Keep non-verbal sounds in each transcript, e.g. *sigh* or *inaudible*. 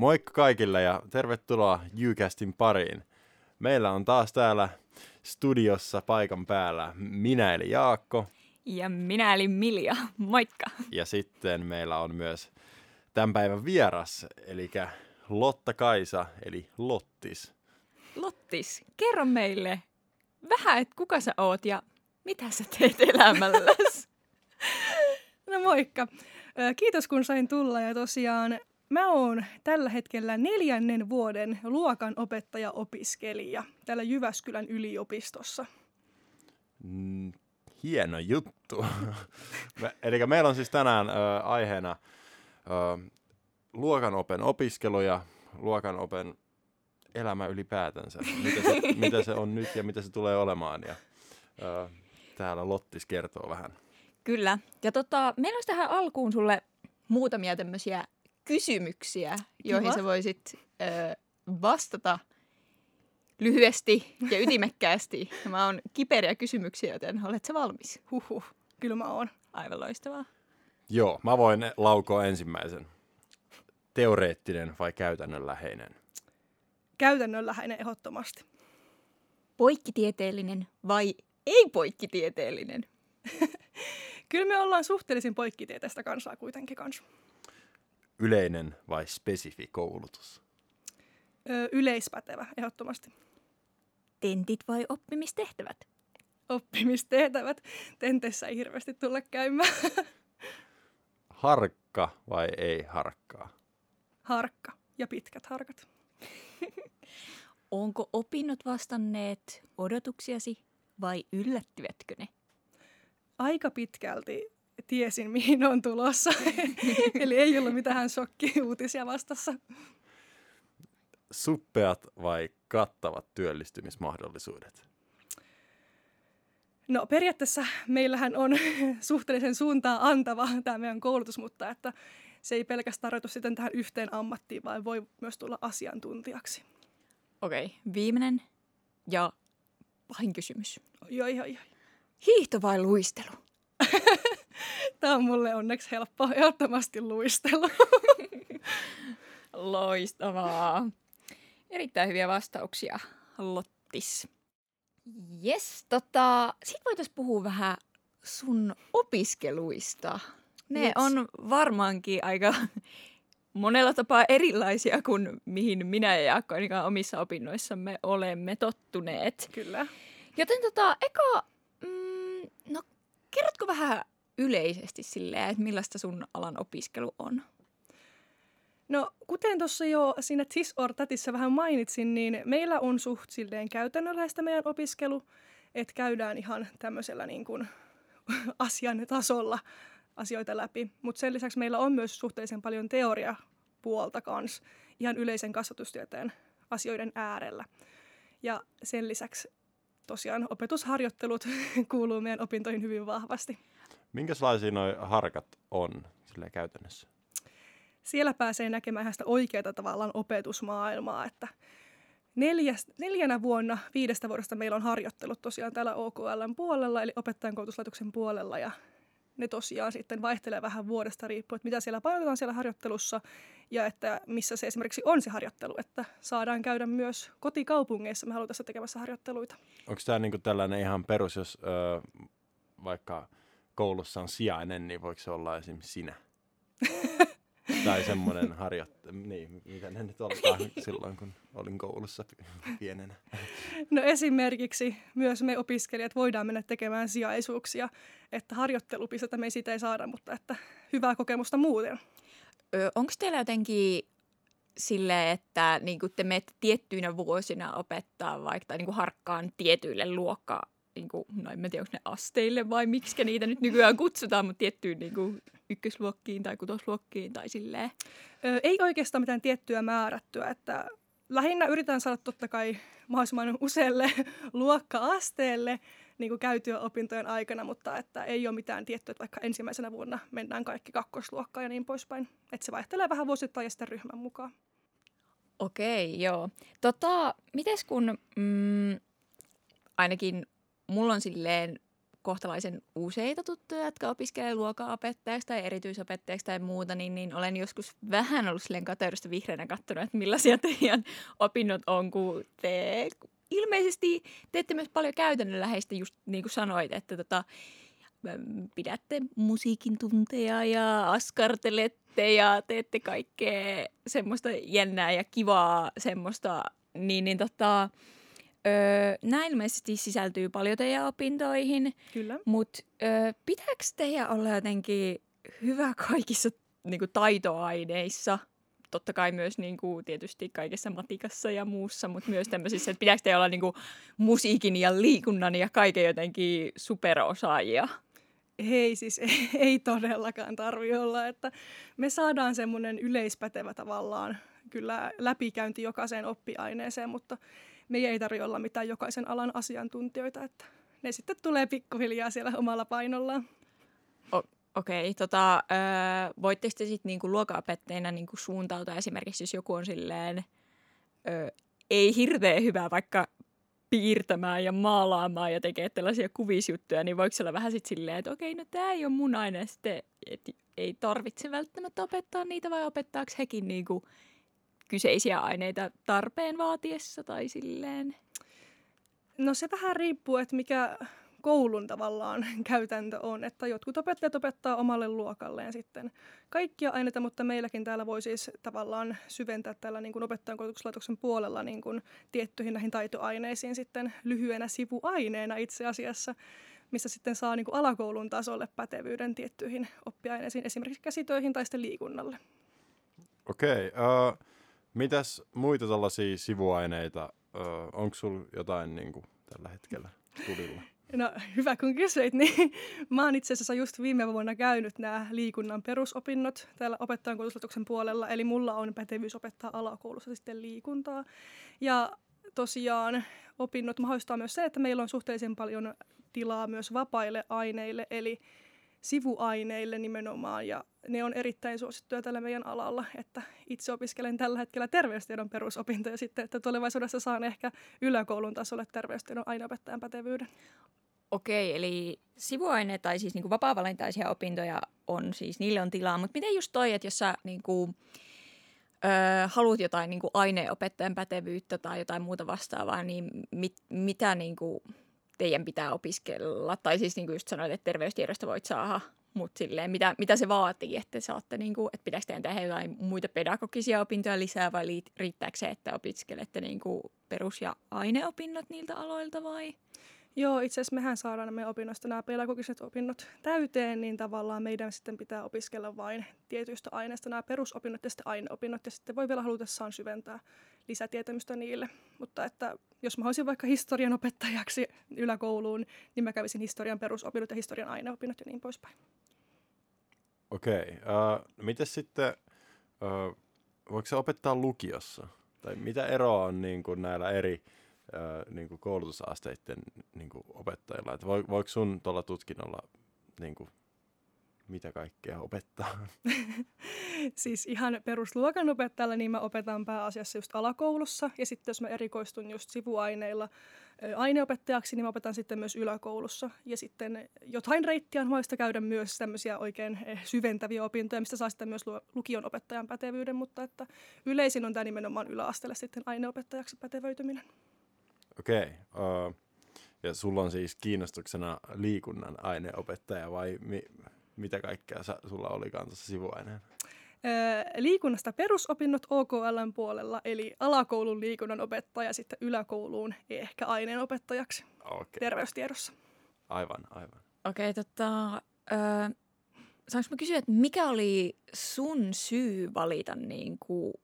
Moikka kaikille ja tervetuloa Jykästin pariin. Meillä on taas täällä studiossa paikan päällä minä eli Jaakko. Ja minä eli Milja. *laughs* Moikka. Ja sitten meillä on myös tämän päivän vieras, eli Lotta Kaisa, eli Lottis. Lottis, kerro meille vähän, että kuka sä oot ja mitä sä teet elämälläsi? *laughs* No moikka. Kiitos kun sain tulla ja tosiaan mä oon tällä hetkellä neljännen vuoden luokan opettaja-opiskelija täällä Jyväskylän yliopistossa. Mm, hieno juttu. *laughs* Me, eli meillä on siis tänään ö, aiheena ö, luokan open opiskelu ja luokan open elämä ylipäätänsä. Mitä se, *laughs* mitä se on nyt ja mitä se tulee olemaan. Ja, ö, täällä Lottis kertoo vähän. Kyllä. Ja tota, meillä olisi tähän alkuun sulle muutamia tämmöisiä kysymyksiä, joihin Kiva. sä voisit ö, vastata lyhyesti ja *laughs* ytimekkäästi. Nämä on kiperiä kysymyksiä, joten oletko valmis? Huhhuh, kyllä mä oon. Aivan loistavaa. Joo, mä voin laukoa ensimmäisen. Teoreettinen vai käytännönläheinen? Käytännönläheinen ehdottomasti. Poikkitieteellinen vai ei-poikkitieteellinen? *laughs* Kyllä me ollaan suhteellisen poikkitieteestä kansaa kuitenkin kanssa. Yleinen vai spesifi koulutus? Öö, yleispätevä, ehdottomasti. Tentit vai oppimistehtävät? Oppimistehtävät. Tenteissä ei hirveästi tulla käymään. *laughs* Harkka vai ei harkkaa? Harkka ja pitkät harkat. *laughs* Onko opinnot vastanneet odotuksiasi vai yllättyvätkö ne? Aika pitkälti tiesin, mihin on tulossa. *laughs* Eli ei ollut mitään shokkiuutisia vastassa. Suppeat vai kattavat työllistymismahdollisuudet? No periaatteessa meillähän on *laughs* suhteellisen suuntaa antava tämä meidän koulutus, mutta että se ei pelkästään tarjotu sitten tähän yhteen ammattiin, vaan voi myös tulla asiantuntijaksi. Okei, okay. viimeinen ja pahin kysymys. Joo, joo, joo. Hiihto vai luistelu? *laughs* *laughs* Tämä on mulle onneksi helppo. Ehdottomasti luistelu. *laughs* Loistavaa. Erittäin hyviä vastauksia, Lottis. Jes, tota, sit voitaisiin puhua vähän sun opiskeluista. Ne yes. on varmaankin aika *laughs* monella tapaa erilaisia kuin mihin minä ja Jaakko ainakaan omissa opinnoissamme olemme tottuneet. Kyllä. Joten tota, eka, mm, no kerrotko vähän yleisesti silleen, että millaista sun alan opiskelu on? No, kuten tuossa jo siinä Tis or Tatissa vähän mainitsin, niin meillä on suht silleen käytännönläheistä meidän opiskelu, että käydään ihan tämmöisellä niin kuin *laughs* asian tasolla asioita läpi. Mutta sen lisäksi meillä on myös suhteellisen paljon teoriapuolta kanssa ihan yleisen kasvatustieteen asioiden äärellä. Ja sen lisäksi tosiaan opetusharjoittelut *laughs* kuuluu meidän opintoihin hyvin vahvasti. Minkälaisia nuo harkat on sillä käytännössä? Siellä pääsee näkemään ihan sitä oikeaa tavallaan opetusmaailmaa, että neljäs, neljänä vuonna viidestä vuodesta meillä on harjoittelut tosiaan täällä OKLn puolella, eli opettajan koulutuslaitoksen puolella, ja ne tosiaan sitten vaihtelee vähän vuodesta riippuen, että mitä siellä painotetaan siellä harjoittelussa ja että missä se esimerkiksi on se harjoittelu, että saadaan käydä myös kotikaupungeissa me halutaan tekemässä harjoitteluita. Onko tämä niinku tällainen ihan perus, jos ö, vaikka koulussa on sijainen, niin voiko se olla esimerkiksi sinä? *laughs* tai semmoinen harjoittelu, niin, mitä ne nyt olikaan silloin, kun olin koulussa pienenä. No esimerkiksi myös me opiskelijat voidaan mennä tekemään sijaisuuksia, että harjoittelupistettä me siitä ei saada, mutta että hyvää kokemusta muuten. Onko teillä jotenkin sille, että niin te menette tiettyinä vuosina opettaa vaikka niin harkkaan tietyille luokkaa niin kuin, no en tiedä, onko ne asteille vai miksi niitä nyt nykyään kutsutaan, mutta tiettyyn niin kuin, ykkösluokkiin tai kutosluokkiin tai silleen. Ö, ei oikeastaan mitään tiettyä määrättyä, että lähinnä yritän saada totta kai mahdollisimman usealle *laughs* luokka-asteelle niin kuin käytyä opintojen aikana, mutta että ei ole mitään tiettyä, että vaikka ensimmäisenä vuonna mennään kaikki kakkosluokkaan ja niin poispäin. Että se vaihtelee vähän vuosittain ja sitten ryhmän mukaan. Okei, joo. Tota, mites kun mm, ainakin mulla on silleen kohtalaisen useita tuttuja, jotka opiskelee luokanopettajaksi tai erityisopettajaksi tai muuta, niin, niin olen joskus vähän ollut silleen kateudesta vihreänä katsonut, että millaisia *laughs* teidän opinnot on, kun te ilmeisesti teette myös paljon käytännönläheistä, just niin kuin sanoit, että tota, pidätte musiikin tunteja ja askartelette ja teette kaikkea semmoista jännää ja kivaa semmoista, niin, niin tota, öö, näin ilmeisesti sisältyy paljon teidän opintoihin. Kyllä. Mutta pitääkö teidän olla jotenkin hyvä kaikissa niinku, taitoaineissa? Totta kai myös niinku, tietysti kaikessa matikassa ja muussa, mutta myös tämmöisissä, että pitääkö teidän olla niinku, musiikin ja liikunnan ja kaiken jotenkin superosaajia? Hei, siis ei, *laughs* ei todellakaan tarvi olla, että me saadaan semmoinen yleispätevä tavallaan kyllä läpikäynti jokaiseen oppiaineeseen, mutta me ei tarvitse olla mitään jokaisen alan asiantuntijoita, että ne sitten tulee pikkuhiljaa siellä omalla painollaan. Okei, okay, tota, öö, voitteko te sitten niinku luokanopettajina niinku suuntautua esimerkiksi, jos joku on silleen, öö, ei hirveän hyvä vaikka piirtämään ja maalaamaan ja tekee tällaisia kuvisjuttuja, niin voiko olla vähän sitten silleen, että okei, no tämä ei ole mun aine, sitten, että ei tarvitse välttämättä opettaa niitä, vai opettaako hekin niinku kyseisiä aineita tarpeen vaatiessa tai silleen? No se vähän riippuu, että mikä koulun tavallaan *laughs* käytäntö on, että jotkut opettajat opettaa omalle luokalleen sitten kaikkia aineita, mutta meilläkin täällä voi siis tavallaan syventää tällä niin kuin opettajan koulutuslaitoksen puolella niin kuin tiettyihin näihin taitoaineisiin sitten lyhyenä sivuaineena itse asiassa, missä sitten saa niin kuin alakoulun tasolle pätevyyden tiettyihin oppiaineisiin, esimerkiksi käsitöihin tai sitten liikunnalle. Okei, okay, uh, mitäs muita tällaisia sivuaineita, onko sulla jotain niin kuin, tällä hetkellä tulilla? No hyvä kun kysyit, niin *laughs* mä oon itse asiassa just viime vuonna käynyt nämä liikunnan perusopinnot täällä opettajan koulutuslaitoksen puolella. Eli mulla on pätevyys opettaa alakoulussa sitten liikuntaa. Ja tosiaan opinnot mahdollistaa myös se, että meillä on suhteellisen paljon tilaa myös vapaille aineille, eli sivuaineille nimenomaan, ja ne on erittäin suosittuja tällä meidän alalla, että itse opiskelen tällä hetkellä terveystiedon perusopintoja sitten, että tulevaisuudessa saan ehkä yläkoulun tasolle terveystiedon aineopettajan pätevyyden. Okei, eli sivuaineet tai siis niinku vapaa-valintaisia opintoja on siis, niille on tilaa, mutta miten just toi, että jos sä niinku, ö, haluat jotain niinku aineopettajan pätevyyttä tai jotain muuta vastaavaa, niin mit, mitä niinku teidän pitää opiskella? Tai siis niinku just sanoit, että terveystiedosta voit saada, mutta silleen, mitä, mitä se vaatii, että saatte, niinku, että pitäisi tehdä jotain muita pedagogisia opintoja lisää vai riittääkö se, että opiskelette niinku perus- ja aineopinnot niiltä aloilta vai? Joo, itse asiassa mehän saadaan meidän opinnoista nämä pedagogiset opinnot täyteen, niin tavallaan meidän sitten pitää opiskella vain tietyistä aineista nämä perusopinnot ja sitten aineopinnot, ja sitten voi vielä halutessaan syventää lisätietämystä niille. Mutta että jos mä olisin vaikka historian opettajaksi yläkouluun, niin mä kävisin historian perusopinnot ja historian aineopinnot ja niin poispäin. Okei. Okay. Uh, miten sitten, uh, voiko se opettaa lukiossa? Tai mitä eroa on niin kuin näillä eri ää, niin kuin koulutusasteiden niin kuin opettajilla. Vo, voiko sun tuolla tutkinnolla niin kuin, mitä kaikkea opettaa? *laughs* siis ihan perusluokan opettajalla niin mä opetan pääasiassa just alakoulussa. Ja sitten jos mä erikoistun just sivuaineilla aineopettajaksi, niin mä opetan sitten myös yläkoulussa. Ja sitten jotain reittiä on mahdollista käydä myös tämmöisiä oikein eh, syventäviä opintoja, mistä saa sitten myös lukion opettajan pätevyyden, mutta että yleisin on tämä nimenomaan yläasteelle sitten aineopettajaksi pätevöityminen. Okei. Okay. Uh, ja sulla on siis kiinnostuksena liikunnan aineopettaja vai mi- mitä kaikkea sa- sulla oli tuossa sivuaineena? Öö, liikunnasta perusopinnot OKLn puolella, eli alakoulun liikunnan opettaja sitten yläkouluun ehkä aineenopettajaksi okay. terveystiedossa. Aivan, aivan. Okei, okay, tota, öö, saanko mä kysyä, että mikä oli sun syy valita niin kuin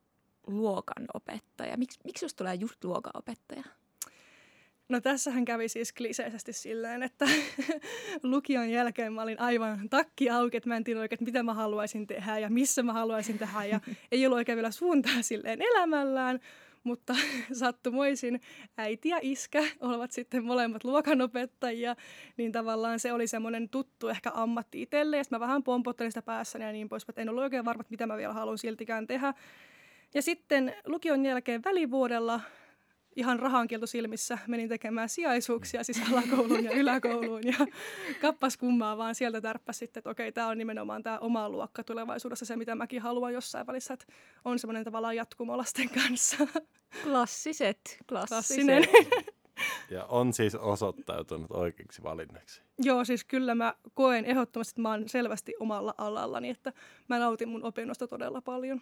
luokan opettaja? Miks, miksi susta tulee just luokan opettaja? No tässähän kävi siis kliseisesti silleen, että *laughs* lukion jälkeen mä olin aivan takki auki, että mä en tiedä oikein, mitä mä haluaisin tehdä ja missä mä haluaisin tehdä ja *laughs* ei ollut oikein vielä suuntaa silleen elämällään, mutta *laughs* sattumoisin äiti ja iskä olivat sitten molemmat luokanopettajia, niin tavallaan se oli semmoinen tuttu ehkä ammatti itselle, ja mä vähän pompottelin sitä päässäni ja niin pois, että en ollut oikein varma, mitä mä vielä haluan siltikään tehdä. Ja sitten lukion jälkeen välivuodella ihan rahankielto silmissä menin tekemään sijaisuuksia siis alakouluun ja yläkouluun ja *laughs* kappas kummaa vaan sieltä tärppäsi sitten, että okei, tämä on nimenomaan tämä oma luokka tulevaisuudessa se, mitä mäkin haluan jossain välissä, että on semmoinen tavallaan jatkumo lasten kanssa. Klassiset, klassiset. Klassinen. *laughs* Ja on siis osoittautunut oikeaksi valinnaksi. Joo, siis kyllä mä koen ehdottomasti, että mä oon selvästi omalla alallani, että mä nautin mun opinnosta todella paljon.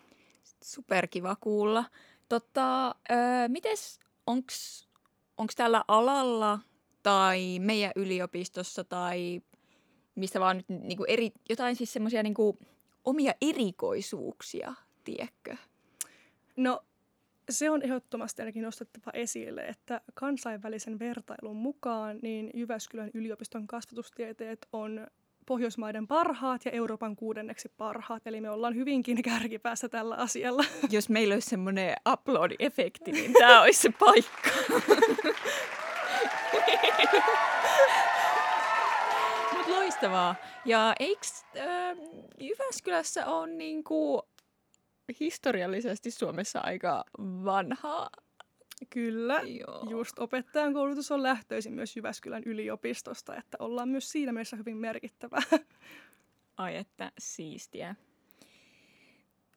Superkiva kuulla. Tota, öö, mites, onks tällä alalla tai meidän yliopistossa tai mistä vaan nyt niinku eri, jotain siis semmoisia niinku omia erikoisuuksia, tiedätkö? No se on ehdottomasti ainakin nostettava esille, että kansainvälisen vertailun mukaan niin Jyväskylän yliopiston kasvatustieteet on Pohjoismaiden parhaat ja Euroopan kuudenneksi parhaat. Eli me ollaan hyvinkin kärkipäässä tällä asialla. *laughs* Jos meillä olisi semmoinen upload-efekti, niin *laughs* tämä olisi se paikka. *laughs* Mut loistavaa. Ja eikö äh, Jyväskylässä on niinku historiallisesti Suomessa aika vanha Kyllä, Joo. just opettajan koulutus on lähtöisin myös Jyväskylän yliopistosta, että ollaan myös siinä mielessä hyvin merkittävää. *laughs* Ai että siistiä.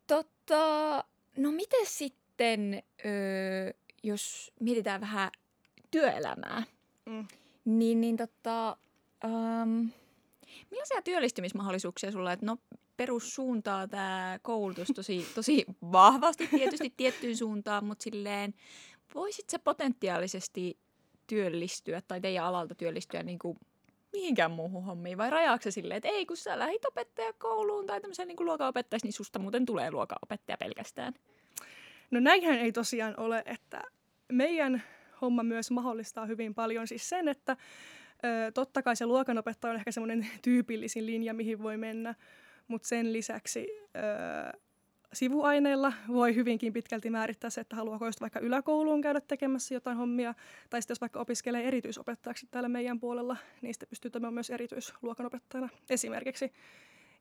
Totta, no miten sitten, öö, jos mietitään vähän työelämää, Mm. niin, niin tota, ähm, millaisia työllistymismahdollisuuksia sulla, että no perussuuntaa tämä koulutus tosi, tosi vahvasti tietysti tiettyyn suuntaan, mutta silleen voisit sä potentiaalisesti työllistyä tai teidän alalta työllistyä niin kuin mihinkään muuhun hommiin vai rajaako silleen, että ei kun sä lähit opettajakouluun tai tämmöiseen niin luokanopettajaksi, niin susta muuten tulee luokanopettaja pelkästään. No näinhän ei tosiaan ole, että meidän homma myös mahdollistaa hyvin paljon siis sen, että totta kai se luokanopettaja on ehkä semmoinen tyypillisin linja, mihin voi mennä, mutta sen lisäksi sivuaineilla voi hyvinkin pitkälti määrittää se, että haluaako just vaikka yläkouluun käydä tekemässä jotain hommia, tai sitten jos vaikka opiskelee erityisopettajaksi täällä meidän puolella, niin sitten pystyy toimimaan myös erityisluokanopettajana esimerkiksi.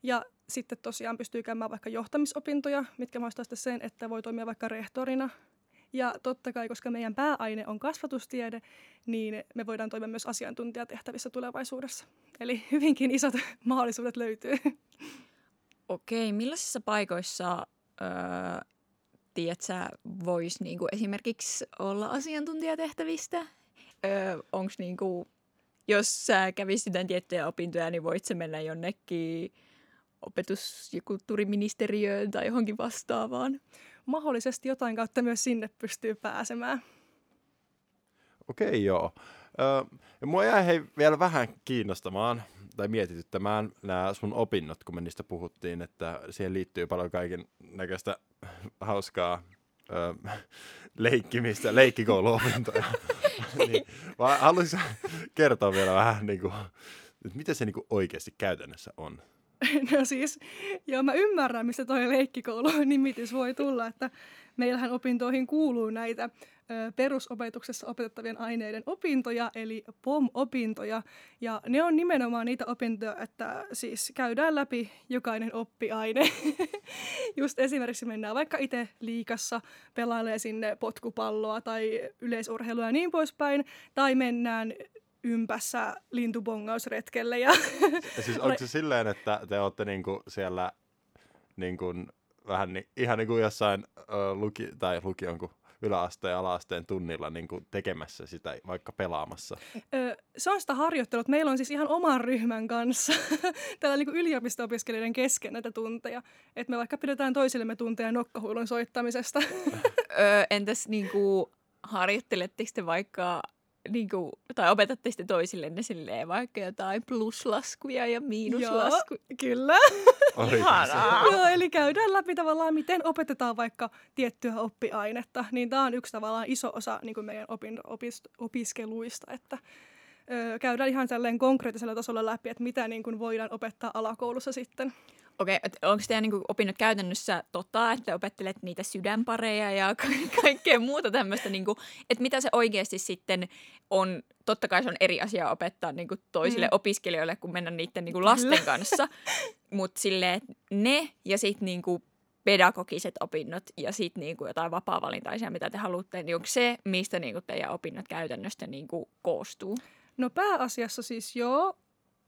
Ja sitten tosiaan pystyy käymään vaikka johtamisopintoja, mitkä mahdollistaa sitten sen, että voi toimia vaikka rehtorina. Ja totta kai, koska meidän pääaine on kasvatustiede, niin me voidaan toimia myös asiantuntijatehtävissä tulevaisuudessa. Eli hyvinkin isot *laughs* mahdollisuudet löytyy. Okei, millaisissa paikoissa öö, tiedät sä, vois niinku esimerkiksi olla asiantuntijatehtävistä? Öö, Onko niinku, jos sä kävisit jotain tiettyjä opintoja, niin voit sä mennä jonnekin opetus- ja kulttuuriministeriöön tai johonkin vastaavaan? Mahdollisesti jotain kautta myös sinne pystyy pääsemään. Okei, joo. Öö, mua jäi hei vielä vähän kiinnostamaan tai mietityttämään nämä sun opinnot, kun me niistä puhuttiin, että siihen liittyy paljon kaiken näköistä hauskaa öö, leikkimistä, leikkikouluopintoja. *laughs* niin, vai haluaisitko kertoa vielä vähän, niin kuin, että mitä se niin kuin oikeasti käytännössä on? *laughs* No siis, joo mä ymmärrän, mistä toi leikkikoulu nimitys voi tulla, että meillähän opintoihin kuuluu näitä perusopetuksessa opetettavien aineiden opintoja, eli POM-opintoja, ja ne on nimenomaan niitä opintoja, että siis käydään läpi jokainen oppiaine. *laughs* Just esimerkiksi mennään vaikka itse liikassa, pelailee sinne potkupalloa tai yleisurheilua ja niin poispäin, tai mennään ympässä lintubongausretkelle ja *laughs* Ja siis onko se silleen, että te olette niinku siellä niinku, vähän ni, ihan niin kuin jossain ö, luki, tai lukion kuin yläasteen ja alaasteen tunnilla niin kuin tekemässä sitä, vaikka pelaamassa. Ö, se on sitä harjoittelua, että meillä on siis ihan oman ryhmän kanssa *laughs* täällä niin yliopisto-opiskelijoiden kesken näitä tunteja. Että me vaikka pidetään toisillemme tunteja nokkahuilun soittamisesta. Öö, entäs niinku, harjoitteletteko te vaikka niinku, tai opetatte sitten toisillenne silleen vaikka jotain pluslaskuja ja miinuslaskuja? Joo, kyllä. Ihanaa. Joo, eli käydään läpi tavallaan, miten opetetaan vaikka tiettyä oppiainetta. Niin tämä on yksi tavallaan iso osa niin kuin meidän opin, opis, opiskeluista, että ö, käydään ihan tälleen konkreettisella tasolla läpi, että mitä niin kuin voidaan opettaa alakoulussa sitten. Okei, okay, onko teidän niinku opinnot käytännössä tota, että opettelet niitä sydänpareja ja ka- kaikkea muuta tämmöistä, niinku, että mitä se oikeasti sitten on, totta kai se on eri asia opettaa niinku toisille Mm. opiskelijoille, kuin mennä niiden niinku lasten kanssa, mutta silleen, ne ja sitten niinku pedagogiset opinnot ja sitten niinku jotain vapaa-valintaisia, mitä te haluatte, niin onko se, mistä niinku teidän opinnot käytännössä niinku koostuu? No pääasiassa siis joo,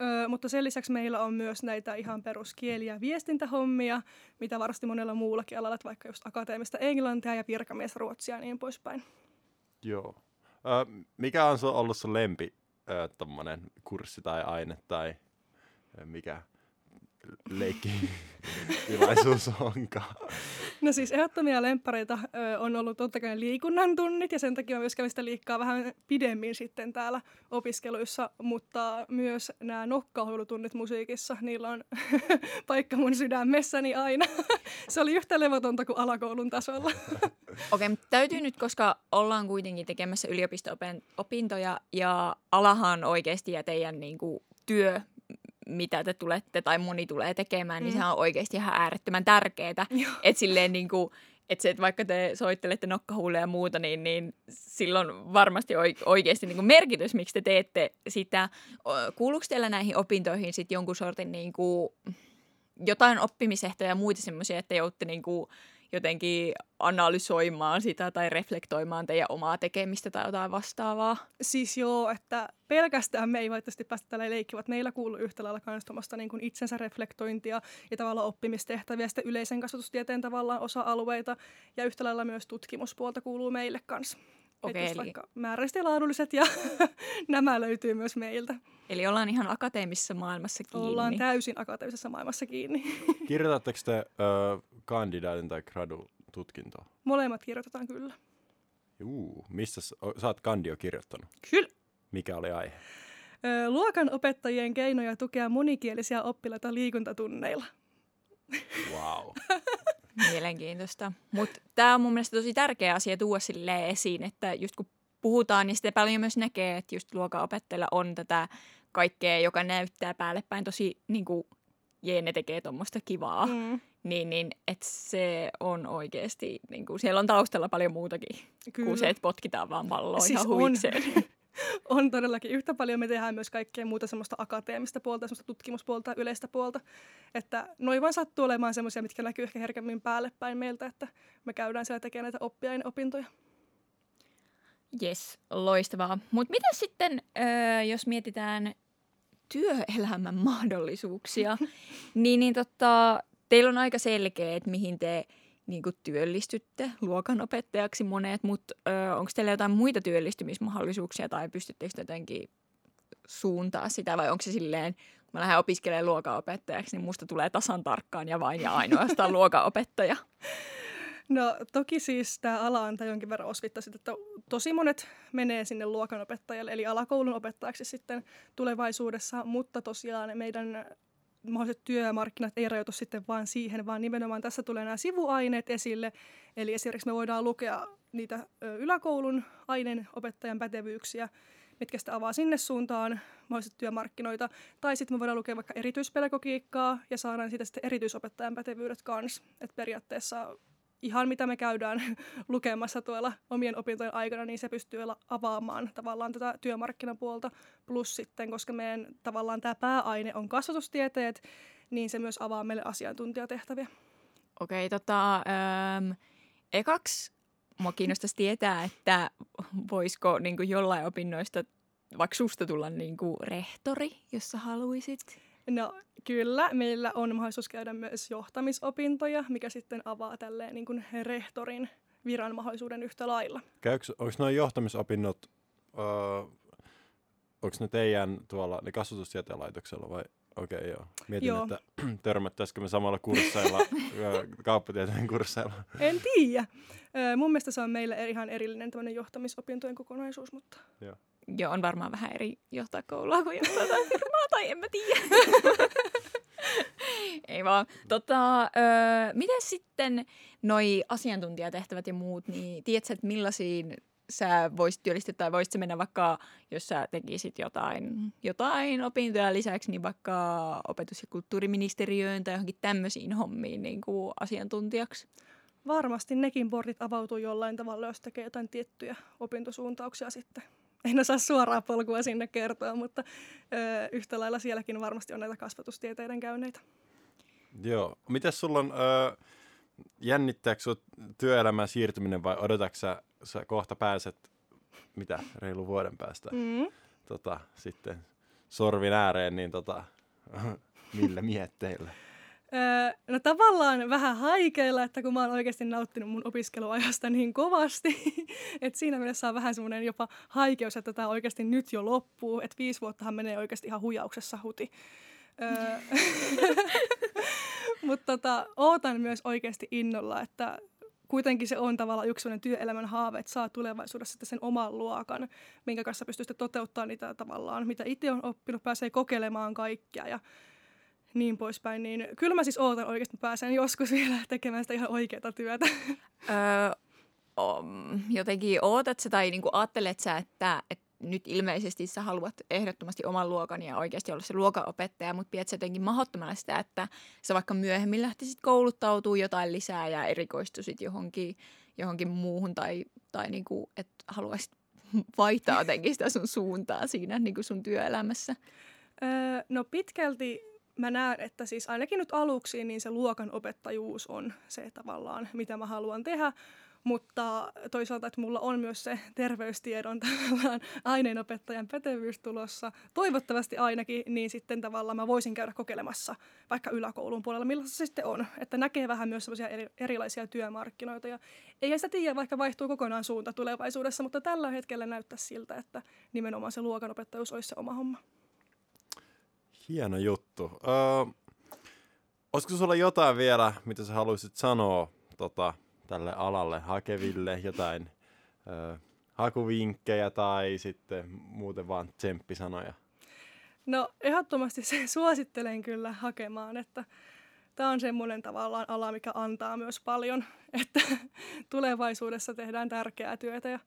Ö, mutta sen lisäksi meillä on myös näitä ihan peruskieli- ja viestintähommia, mitä varmasti monella muullakin alalla, vaikka just akateemista englantia ja virkamiesruotsia ja niin poispäin. Joo. Ö, mikä on ollut sun lempi ö, kurssi tai aine tai mikä leikki tilaisuus onkaan? No siis ehdottomia lemppareita ö, on ollut totta kai liikunnan tunnit ja sen takia myös kävin sitä liikkaa vähän pidemmin sitten täällä opiskeluissa, mutta myös nämä nokkahuilutunnit musiikissa, niillä on *laughs* paikka mun sydämessäni aina. *laughs* Se oli yhtä levotonta kuin alakoulun tasolla. *laughs* Okei, okay, täytyy nyt, koska ollaan kuitenkin tekemässä yliopisto-opintoja ja alahan oikeasti ja teidän niin kuin, työ mitä te tulette tai moni tulee tekemään, niin mm. sehän on oikeasti ihan äärettömän tärkeää. *laughs* Että silleen niin kuin, että se, että vaikka te soittelette nokkahuuleja ja muuta, niin, niin silloin varmasti oikeasti niin kuin merkitys, miksi te teette sitä. Kuuluuko teillä näihin opintoihin sitten jonkun sortin niin kuin, jotain oppimisehtoja ja muita semmoisia, että joutte niin kuin, jotenkin analysoimaan sitä tai reflektoimaan teidän omaa tekemistä tai jotain vastaavaa? Siis joo, että pelkästään me ei valitettavasti päästä tällä leikkiä, meillä kuuluu yhtä lailla myös niin kuin itsensä reflektointia ja tavallaan oppimistehtäviä, sitten yleisen kasvatustieteen tavallaan osa-alueita ja yhtä lailla myös tutkimuspuolta kuuluu meille kanssa. Okei, eli... vaikka määräisesti laadulliset ja *laughs* nämä löytyy myös meiltä. Eli ollaan ihan akateemisessa maailmassa kiinni. Ollaan täysin akateemisessa maailmassa kiinni. *laughs* Kirjoitatteko te ö, kandidaatin tai gradu tutkintoa? Molemmat kirjoitetaan kyllä. Juu, missä sä oot kandio kirjoittanut? Kyllä. Mikä oli aihe? Luokan opettajien keinoja tukea monikielisiä oppilaita liikuntatunneilla. Wow. *laughs* Mielenkiintoista. Mutta tämä on mun mielestä tosi tärkeä asia tuoda sille esiin, että just kun puhutaan, niin sitten paljon myös näkee, että just luokanopettajilla on tätä kaikkea, joka näyttää päälle päin tosi niin kuin, jee, ne tekee tuommoista kivaa. Mm. Niin, niin että se on oikeasti, niin kuin, siellä on taustalla paljon muutakin Kyllä. kuin se, että potkitaan vaan palloa siis ihan huikseen. On. *laughs* on todellakin yhtä paljon. Me tehdään myös kaikkea muuta semmoista akateemista puolta, semmoista tutkimuspuolta, yleistä puolta. Että noin vaan sattuu olemaan semmoisia, mitkä näkyy ehkä herkemmin päälle päin meiltä, että me käydään siellä tekemään näitä oppiaineopintoja. Yes, loistavaa. Mutta mitä sitten, öö, jos mietitään työelämän mahdollisuuksia, *laughs* niin, niin tota, teillä on aika selkeä, että mihin te niin kuin työllistytte luokanopettajaksi monet, mutta onko teillä jotain muita työllistymismahdollisuuksia tai pystyttekö jotenkin suuntaa sitä vai onko se silleen, kun mä lähden opiskelemaan luokanopettajaksi, niin musta tulee tasan tarkkaan ja vain ja ainoastaan *laughs* luokanopettaja? No toki siis tämä ala antaa jonkin verran osvittaa että tosi monet menee sinne luokanopettajalle, eli alakoulun opettajaksi sitten tulevaisuudessa, mutta tosiaan meidän mahdolliset työmarkkinat ei rajoitu sitten vain siihen, vaan nimenomaan tässä tulee nämä sivuaineet esille. Eli esimerkiksi me voidaan lukea niitä yläkoulun aineenopettajan pätevyyksiä, mitkä sitä avaa sinne suuntaan mahdollisesti työmarkkinoita. Tai sitten me voidaan lukea vaikka erityispedagogiikkaa ja saadaan siitä sitten erityisopettajan pätevyydet kanssa. Että periaatteessa ihan mitä me käydään *laughs* lukemassa tuolla omien opintojen aikana, niin se pystyy avaamaan tavallaan tätä työmarkkinapuolta. Plus sitten, koska meidän tavallaan tämä pääaine on kasvatustieteet, niin se myös avaa meille asiantuntijatehtäviä. Okei, okay, tota, ähm, ekaksi mua kiinnostaisi tietää, että voisiko niin jollain opinnoista vaikka susta tulla niin kuin rehtori, jos sä haluaisit? No kyllä, meillä on mahdollisuus käydä myös johtamisopintoja, mikä sitten avaa tälleen niin kuin rehtorin viran mahdollisuuden yhtä lailla. onko nuo johtamisopinnot, öö, onko ne teidän tuolla ne kasvatustieteen laitoksella vai? Okei, okay, joo. Mietin, joo. että *clears throat* törmättäisikö me samalla kursseilla, *laughs* kauppatieteen kursseilla. En tiedä. Mun mielestä se on meille ihan erillinen tämmöinen johtamisopintojen kokonaisuus, mutta... Joo. Joo, on varmaan vähän eri johtaa koulua kuin johtaa *laughs* tai en mä tiedä. *laughs* Ei vaan. Tota, öö, miten sitten noi asiantuntijatehtävät ja muut, niin tiedätkö, että millaisiin sä voisit työllistyä tai voisit mennä vaikka, jos sä tekisit jotain, jotain opintoja lisäksi, niin vaikka opetus- ja kulttuuriministeriöön tai johonkin tämmöisiin hommiin niin kuin asiantuntijaksi? Varmasti nekin portit avautuu jollain tavalla, jos tekee jotain tiettyjä opintosuuntauksia sitten en osaa suoraa polkua sinne kertoa, mutta ö, yhtä lailla sielläkin varmasti on näitä kasvatustieteiden käynneitä. Joo. Miten sulla on, ö, jännittääkö sinut työelämään siirtyminen vai odotatko sä, sä kohta pääset, mitä, reilu vuoden päästä Mm. tota, sitten sorvin ääreen, niin tota, *laughs* millä mietteillä? Öö, no tavallaan vähän haikeilla, että kun mä oon oikeasti nauttinut mun opiskeluajasta *laughs* niin kovasti, että siinä mielessä on vähän semmoinen jopa haikeus, että tämä oikeasti nyt jo loppuu, että viisi vuottahan menee oikeasti ihan huijauksessa huti. Öö, *laughs* Mutta tota, ootan myös oikeasti innolla, että kuitenkin se on tavallaan yksi sellainen työelämän haave, että saa tulevaisuudessa sitten sen oman luokan, minkä kanssa pystyy sitten toteuttamaan niitä tavallaan, mitä itse on oppinut, pääsee kokeilemaan kaikkea ja niin poispäin. Niin kyllä mä siis ootan oikeasti, että pääsen joskus vielä *laughs* tekemään sitä ihan oikeaa työtä. Öö, om, jotenkin ootat sä tai niinku ajattelet sä, että, että nyt ilmeisesti sä haluat ehdottomasti oman luokan ja oikeasti olla se luokanopettaja, mutta pidät sä jotenkin mahdottomana sitä, että sä vaikka myöhemmin lähtisit kouluttautuu jotain lisää ja erikoistuisit johonkin, johonkin muuhun tai, tai niinku, että haluaisit vaihtaa jotenkin sitä sun suuntaa siinä niinku sun työelämässä. Öö, no pitkälti mä näen, että siis ainakin nyt aluksi niin se luokan opettajuus on se tavallaan, mitä mä haluan tehdä. Mutta toisaalta, että mulla on myös se terveystiedon *laughs* tavallaan aineenopettajan pätevyys tulossa, toivottavasti ainakin, niin sitten tavallaan mä voisin käydä kokeilemassa vaikka yläkoulun puolella, millaista se sitten on. Että näkee vähän myös sellaisia eri, erilaisia työmarkkinoita. Ja ei sitä tiedä, vaikka vaihtuu kokonaan suunta tulevaisuudessa, mutta tällä hetkellä näyttää siltä, että nimenomaan se luokanopettajuus olisi se oma homma. Hieno juttu. Öö, olisiko sulla jotain vielä, mitä sä haluaisit sanoa tota, tälle alalle hakeville, jotain öö, hakuvinkkejä tai sitten muuten vaan tsemppisanoja? No ehdottomasti se *laughs* suosittelen kyllä hakemaan, että tämä on semmoinen tavallaan ala, mikä antaa myös paljon, *laughs* että tulevaisuudessa tehdään tärkeää työtä ja,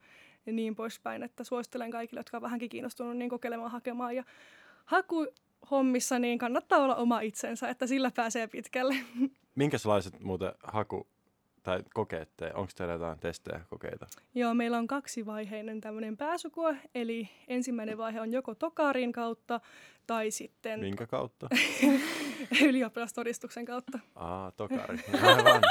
niin poispäin, että suosittelen kaikille, jotka on vähänkin kiinnostunut niin kokeilemaan hakemaan ja hakuhommissa niin kannattaa olla oma itsensä, että sillä pääsee pitkälle. *laughs* Minkälaiset muuten haku- tai kokeet te? Onko teillä jotain testejä, kokeita? Joo, meillä on kaksivaiheinen tämmöinen pääsykoe, eli ensimmäinen vaihe on joko tokarin kautta tai sitten Minkä kautta? *laughs* ylioppilastodistuksen kautta. Aa, tokari. *laughs* Aivan.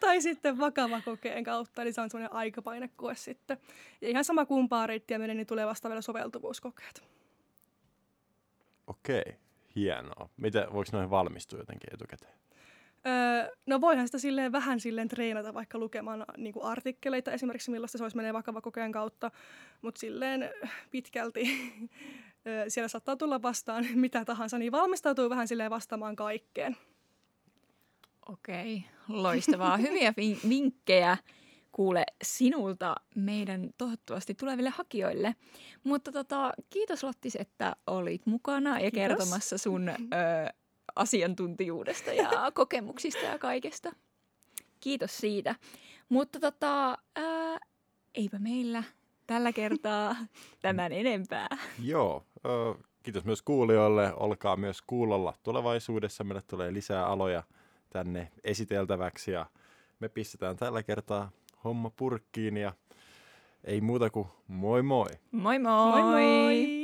tai sitten vakava kokeen kautta, eli se on semmoinen aikapainekoe sitten. Ja ihan sama kumpaa reittiä menee, niin tulee vasta vielä soveltuvuuskokeet. Okei, hienoa. Miten, voiko noihin valmistua jotenkin etukäteen? Öö, no voihan sitä silleen vähän silleen treenata vaikka lukemaan niin kuin artikkeleita esimerkiksi, millaista se olisi menee vakava kokeen kautta, mutta silleen pitkälti *laughs* öö, siellä saattaa tulla vastaan *laughs* mitä tahansa, niin valmistautuu vähän silleen vastaamaan kaikkeen. Okei, loistavaa. Hyviä vin- vinkkejä kuule sinulta meidän toivottavasti tuleville hakijoille. Mutta tota, kiitos Lottis, että olit mukana ja Kiitos. kertomassa sun ö, asiantuntijuudesta ja *laughs* kokemuksista ja kaikesta. Kiitos siitä. Mutta tota, ää, eipä meillä tällä kertaa *laughs* tämän enempää. Joo, ö, kiitos myös kuulijoille. Olkaa myös kuulolla tulevaisuudessa. Meille tulee lisää aloja tänne esiteltäväksi ja me pistetään tällä kertaa homma purkkiin ja ei muuta kuin moi moi! Moi moi! Moi moi!